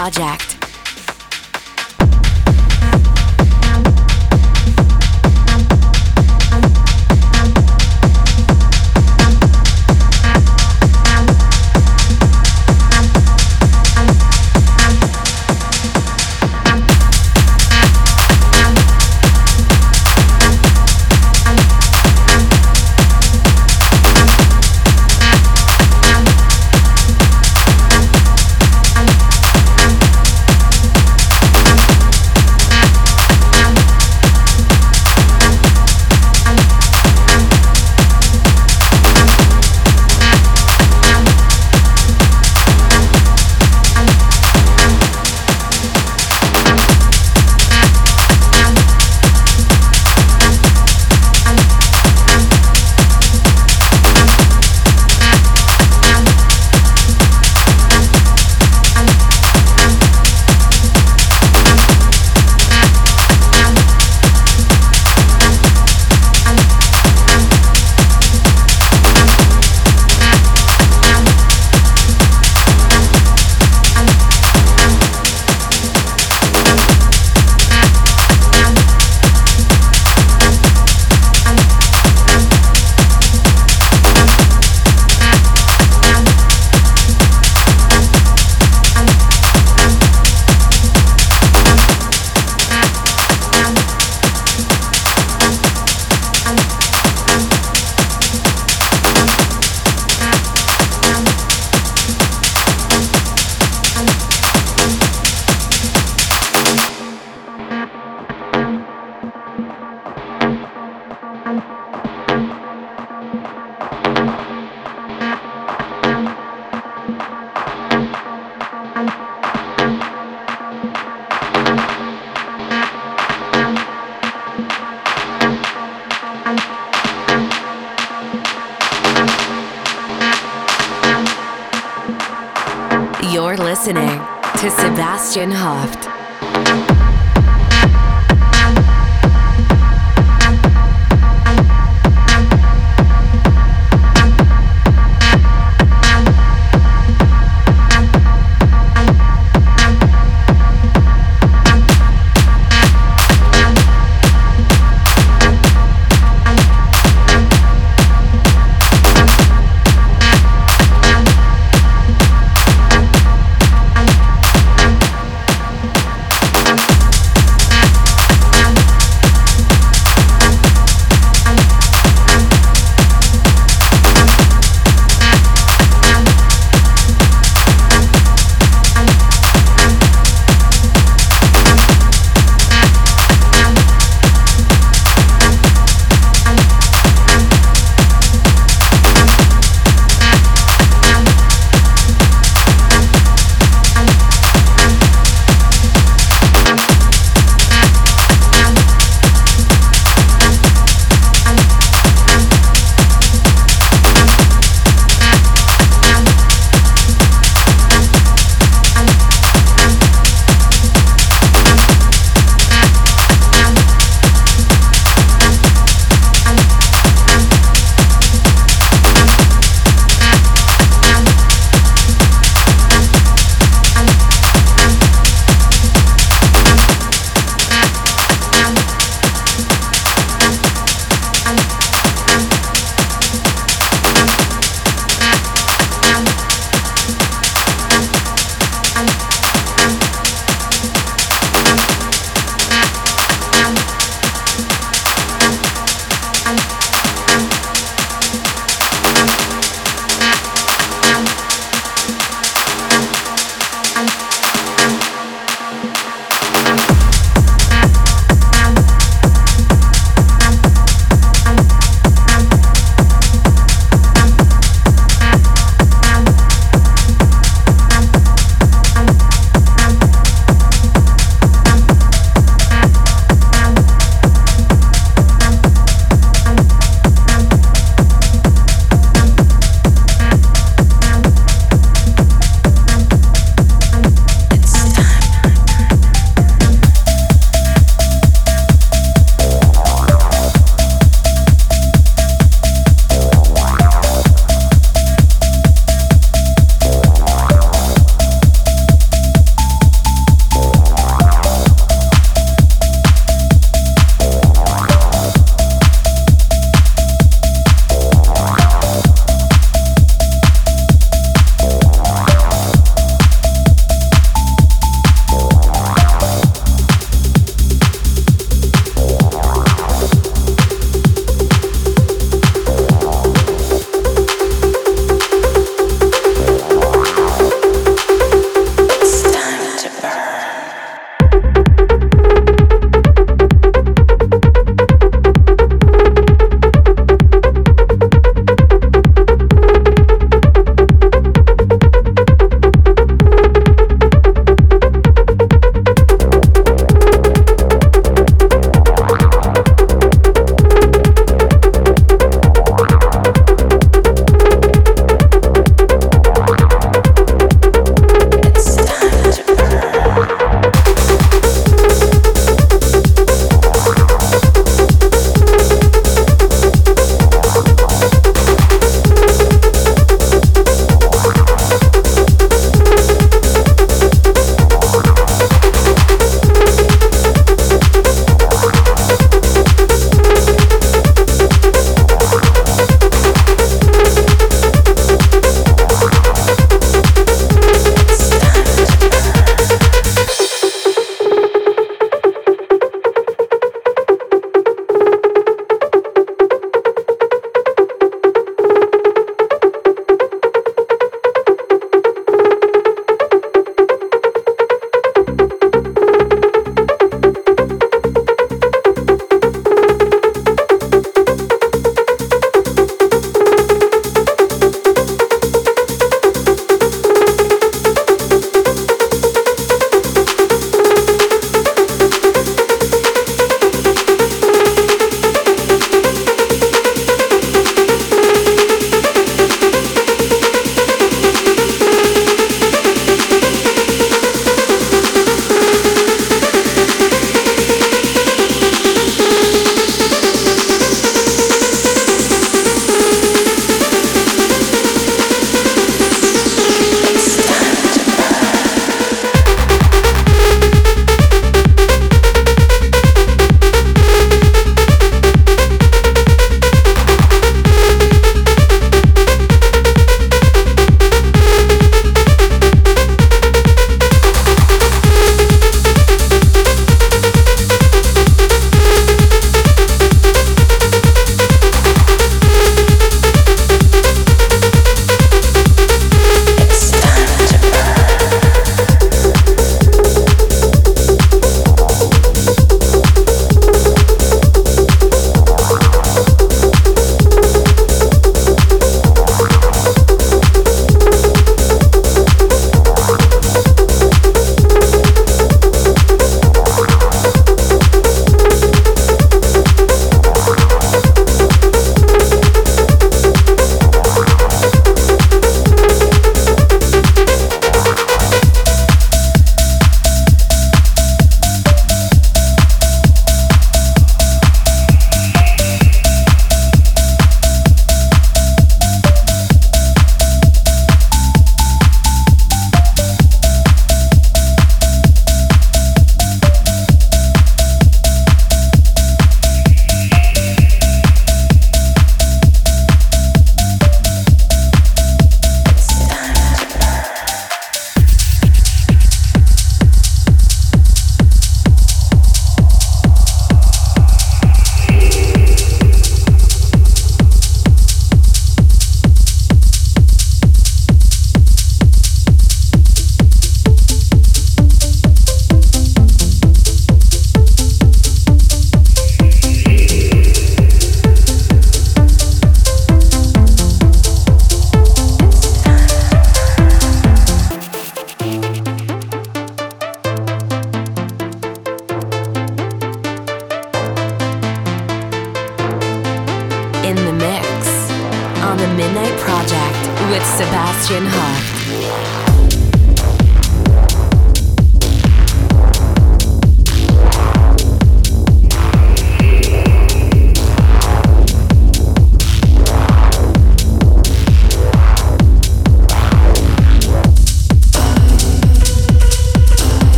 Project. Sebastian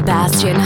Sebastian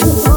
Thank